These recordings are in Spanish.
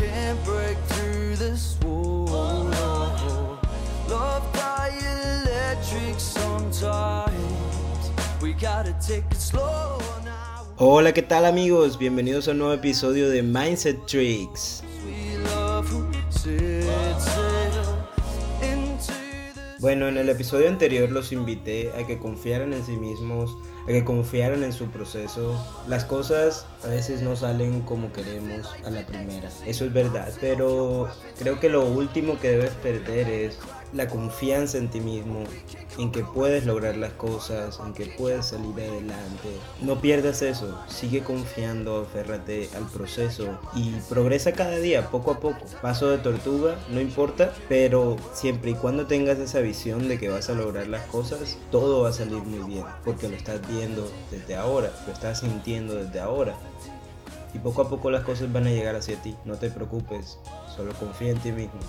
can't break through this wall. Love dielectric sometimes. We gotta take it slow now. Hola, ¿qué tal amigos? Bienvenidos a un nuevo episodio de Mindset Tricks. Bueno, en el episodio anterior los invité a que confiaran en sí mismos, que confiaran en su proceso. Las cosas a veces no salen como queremos a la primera, eso es verdad, pero creo que lo último que debes perder es la confianza en ti mismo, en que puedes lograr las cosas, en que puedes salir adelante. No pierdas eso, sigue confiando, aférrate al proceso y progresa cada día, poco a poco. Paso de tortuga, no importa, pero siempre y cuando tengas esa visión de que vas a lograr las cosas, todo va a salir muy bien, porque lo estás viendo desde ahora, lo estás sintiendo desde ahora. Y poco a poco las cosas van a llegar hacia ti, no te preocupes, solo confía en ti mismo.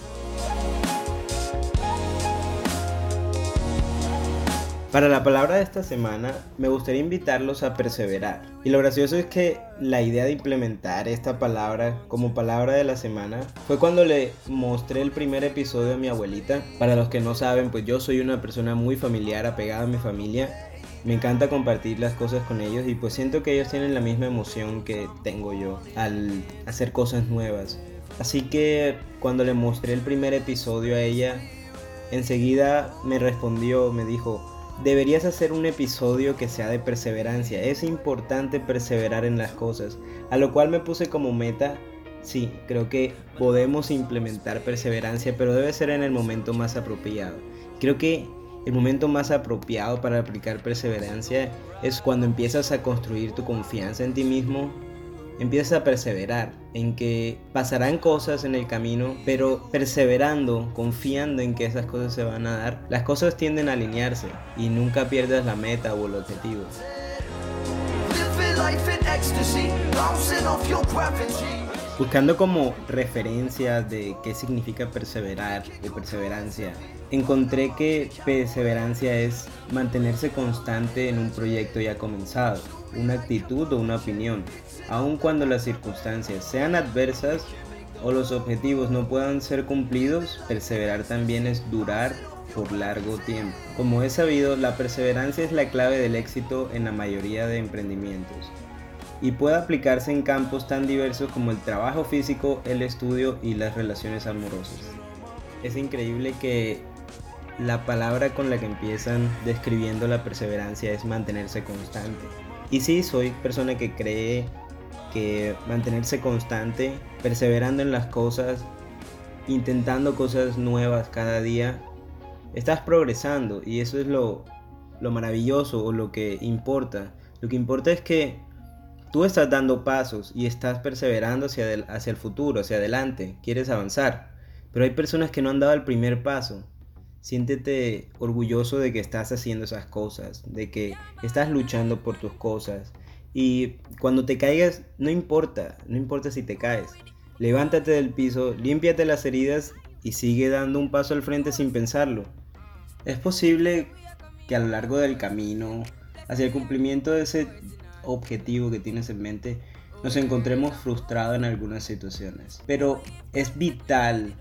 Para la palabra de esta semana, me gustaría invitarlos a perseverar. Y lo gracioso es que la idea de implementar esta palabra como palabra de la semana fue cuando le mostré el primer episodio a mi abuelita. Para los que no saben, pues yo soy una persona muy familiar, apegada a mi familia. Me encanta compartir las cosas con ellos y pues siento que ellos tienen la misma emoción que tengo yo al hacer cosas nuevas. Así que cuando le mostré el primer episodio a ella, enseguida me respondió, me dijo, deberías hacer un episodio que sea de perseverancia. Es importante perseverar en las cosas. A lo cual me puse como meta, sí, creo que podemos implementar perseverancia, pero debe ser en el momento más apropiado. Creo que el momento más apropiado para aplicar perseverancia es cuando empiezas a construir tu confianza en ti mismo, empiezas a perseverar en que pasarán cosas en el camino, pero perseverando, confiando en que esas cosas se van a dar, las cosas tienden a alinearse y nunca pierdas la meta o el objetivo. Buscando como referencias de qué significa perseverar, de perseverancia, encontré que perseverancia es mantenerse constante en un proyecto ya comenzado, una actitud o una opinión, aun cuando las circunstancias sean adversas o los objetivos no puedan ser cumplidos, perseverar también es durar por largo tiempo. Como es sabido, la perseverancia es la clave del éxito en la mayoría de emprendimientos y puede aplicarse en campos tan diversos como el trabajo físico, el estudio y las relaciones amorosas. Es increíble que la palabra con la que empiezan describiendo la perseverancia es mantenerse constante. Y sí, soy persona que cree que mantenerse constante, perseverando en las cosas, intentando cosas nuevas cada día, estás progresando y eso es lo, lo maravilloso o lo que importa. Lo que importa es que tú estás dando pasos y estás perseverando hacia, hacia el futuro, hacia adelante, quieres avanzar. Pero hay personas que no han dado el primer paso. Siéntete orgulloso de que estás haciendo esas cosas, de que estás luchando por tus cosas. Y cuando te caigas, no importa, no importa si te caes. Levántate del piso, límpiate las heridas y sigue dando un paso al frente sin pensarlo. Es posible que a lo largo del camino, hacia el cumplimiento de ese objetivo que tienes en mente, nos encontremos frustrados en algunas situaciones. Pero es vital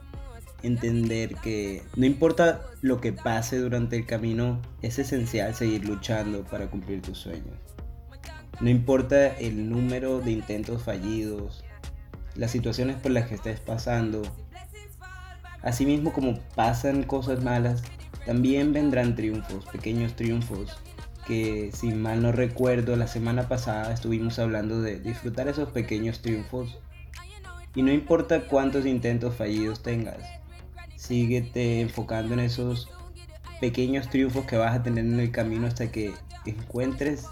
entender que no importa lo que pase durante el camino, es esencial seguir luchando para cumplir tus sueños. No importa el número de intentos fallidos, las situaciones por las que estés pasando, asimismo como pasan cosas malas, también vendrán triunfos, pequeños triunfos, que si mal no recuerdo, la semana pasada estuvimos hablando de disfrutar esos pequeños triunfos. Y no importa cuántos intentos fallidos tengas, síguete enfocando en esos pequeños triunfos que vas a tener en el camino hasta que encuentres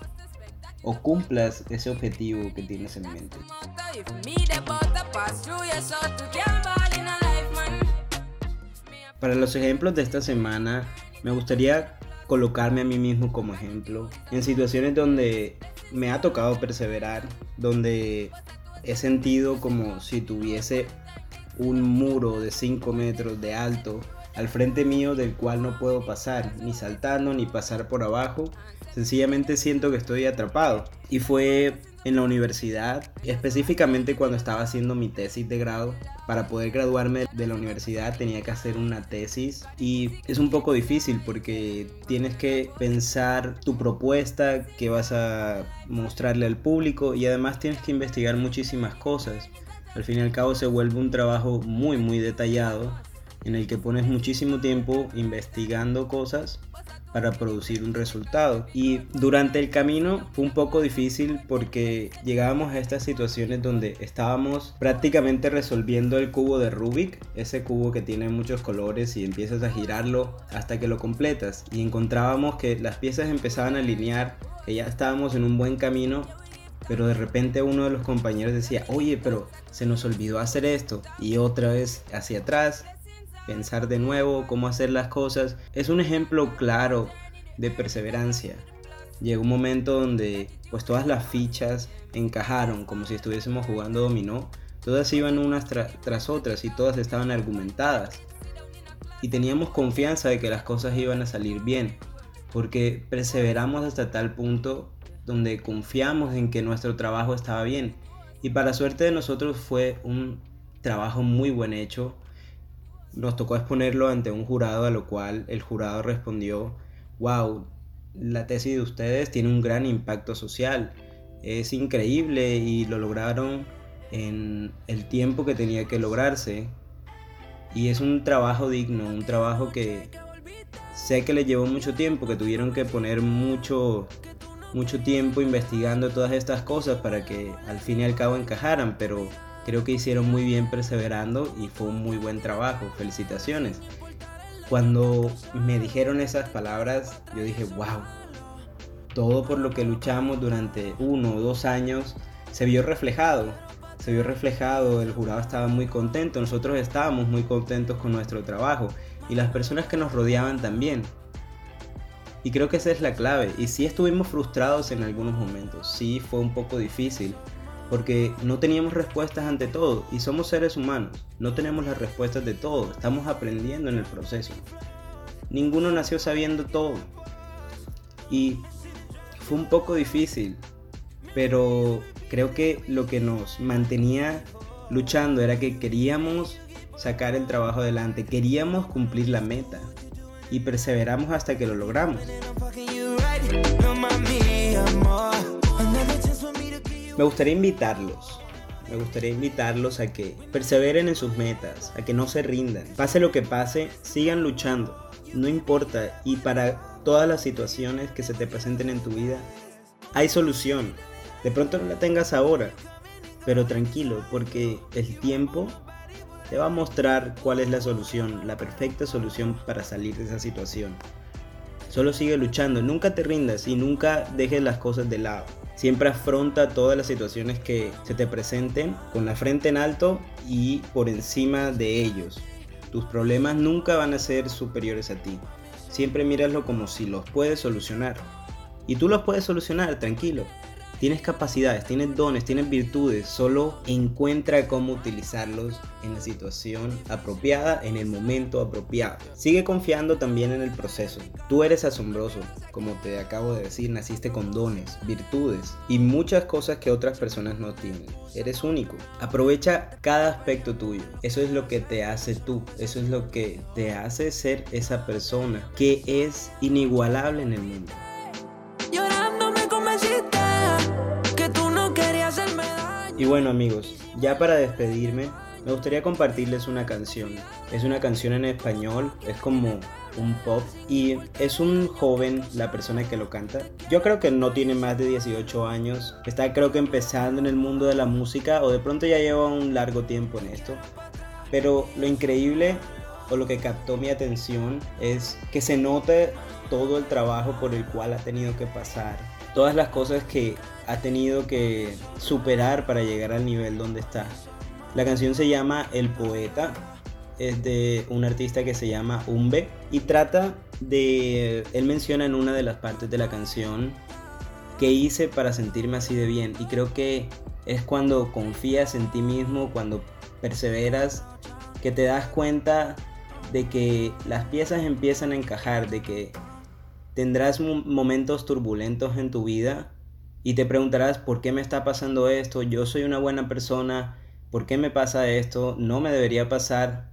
o cumplas ese objetivo que tienes en mente. Para los ejemplos de esta semana, me gustaría colocarme a mí mismo como ejemplo en situaciones donde me ha tocado perseverar, donde he sentido como si tuviese un muro de 5 metros de alto al frente mío del cual no puedo pasar, ni saltando, ni pasar por abajo. Sencillamente siento que estoy atrapado. Y fue en la universidad, específicamente cuando estaba haciendo mi tesis de grado. Para poder graduarme de la universidad tenía que hacer una tesis y es un poco difícil porque tienes que pensar tu propuesta que vas a mostrarle al público y además tienes que investigar muchísimas cosas. Al fin y al cabo se vuelve un trabajo muy muy detallado en el que pones muchísimo tiempo investigando cosas para producir un resultado. Y durante el camino fue un poco difícil porque llegábamos a estas situaciones donde estábamos prácticamente resolviendo el cubo de Rubik, ese cubo que tiene muchos colores y empiezas a girarlo hasta que lo completas. Y encontrábamos que las piezas empezaban a alinear, que ya estábamos en un buen camino. Pero de repente uno de los compañeros decía, oye, pero se nos olvidó hacer esto. Y otra vez hacia atrás, pensar de nuevo cómo hacer las cosas. Es un ejemplo claro de perseverancia. Llegó un momento donde pues todas las fichas encajaron como si estuviésemos jugando dominó. Todas iban unas tras otras y todas estaban argumentadas. Y teníamos confianza de que las cosas iban a salir bien, porque perseveramos hasta tal punto donde confiamos en que nuestro trabajo estaba bien. Y para suerte de nosotros fue un trabajo muy buen hecho, nos tocó exponerlo ante un jurado, a lo cual el jurado respondió, wow, la tesis de ustedes tiene un gran impacto social, es increíble y lo lograron en el tiempo que tenía que lograrse. Y es un trabajo digno, un trabajo que sé que le llevó mucho tiempo, que tuvieron que poner mucho, mucho tiempo investigando todas estas cosas para que al fin y al cabo encajaran, pero Creo que hicieron muy bien perseverando y fue un muy buen trabajo. Felicitaciones. Cuando me dijeron esas palabras, yo dije, wow, todo por lo que luchamos durante uno o dos años se vio reflejado. Se vio reflejado, el jurado estaba muy contento, nosotros estábamos muy contentos con nuestro trabajo y las personas que nos rodeaban también. Y creo que esa es la clave. Y sí estuvimos frustrados en algunos momentos, sí fue un poco difícil, porque no teníamos respuestas ante todo. Y somos seres humanos, no tenemos las respuestas de todo, estamos aprendiendo en el proceso. Ninguno nació sabiendo todo. Y fue un poco difícil, pero creo que lo que nos mantenía luchando era que queríamos sacar el trabajo adelante, queríamos cumplir la meta y perseveramos hasta que lo logramos. Me gustaría invitarlos, me gustaría invitarlos a que perseveren en sus metas, a que no se rindan. Pase lo que pase, sigan luchando, no importa. Y para todas las situaciones que se te presenten en tu vida, hay solución. De pronto no la tengas ahora, pero tranquilo, porque el tiempo te va a mostrar cuál es la solución, la perfecta solución para salir de esa situación. Solo sigue luchando, nunca te rindas y nunca dejes las cosas de lado. Siempre afronta todas las situaciones que se te presenten con la frente en alto y por encima de ellos. Tus problemas nunca van a ser superiores a ti. Siempre míralo como si los puedes solucionar. Y tú los puedes solucionar, tranquilo. Tienes capacidades, tienes dones, tienes virtudes, solo encuentra cómo utilizarlos en la situación apropiada, en el momento apropiado. Sigue confiando también en el proceso. Tú eres asombroso, como te acabo de decir, naciste con dones, virtudes y muchas cosas que otras personas no tienen. Eres único. Aprovecha cada aspecto tuyo. Eso es lo que te hace tú. Eso es lo que te hace ser esa persona que es inigualable en el mundo. Y bueno amigos, ya para despedirme, me gustaría compartirles una canción. Es una canción en español, es como un pop y es un joven la persona que lo canta. Yo creo que no tiene más de 18 años, está creo que empezando en el mundo de la música o de pronto ya lleva un largo tiempo en esto. Pero lo increíble o lo que captó mi atención es que se note todo el trabajo por el cual ha tenido que pasar todas las cosas que ha tenido que superar para llegar al nivel donde está. La canción se llama El Poeta, es de un artista que se llama Umbe y trata de, él menciona en una de las partes de la canción que hice para sentirme así de bien y creo que es cuando confías en ti mismo, cuando perseveras, que te das cuenta de que las piezas empiezan a encajar, de que tendrás momentos turbulentos en tu vida, Y te preguntarás, ¿por qué me está pasando esto? Yo soy una buena persona, ¿por qué me pasa esto? No me debería pasar.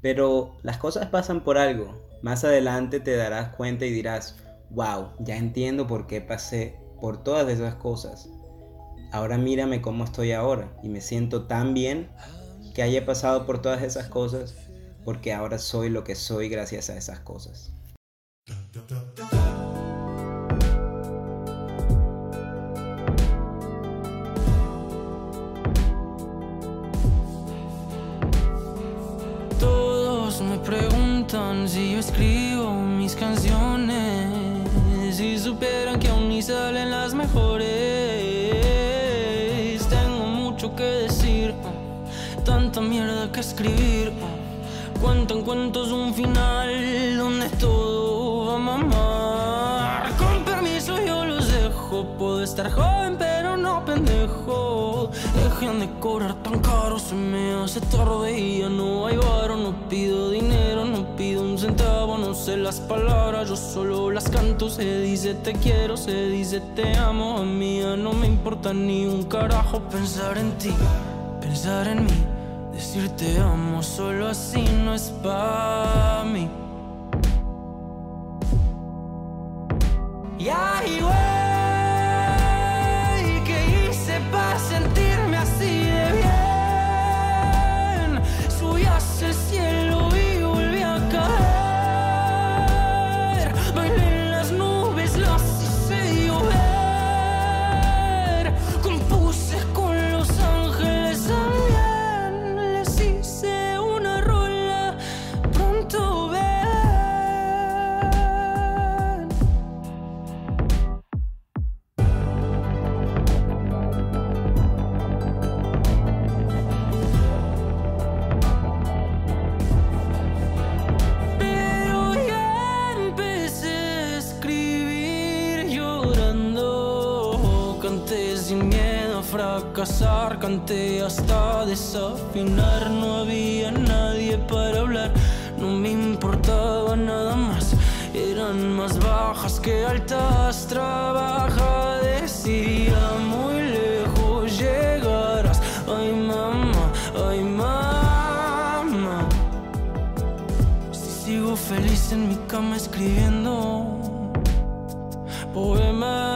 Pero las cosas pasan por algo. Más adelante te darás cuenta y dirás, wow, ya entiendo por qué pasé por todas esas cosas. Ahora mírame cómo estoy ahora y me siento tan bien que haya pasado por todas esas cosas porque ahora soy lo que soy gracias a esas cosas. Supieran que aún ni salen las mejores. Tengo mucho que decir, tanta mierda que escribir. Cuentan cuentos un final donde todo va a mamar. Con permiso yo los dejo, puedo estar joven pero no pendejo. Dejen de cobrar tan caro, se me hace tarde y no hay varo. No pido dinero, centavo, no sé las palabras, yo solo las canto. Se dice te quiero, se dice te amo. A mí no me importa ni un carajo pensar en ti, pensar en mí. Decir te amo solo así no es para mí. Y güey, a fracasar, canté hasta desafinar. No había nadie para hablar, no me importaba nada más. Eran más bajas que altas, trabaja, decía muy lejos llegarás. Ay mamá, ay mamá. Si sigo feliz en mi cama escribiendo poemas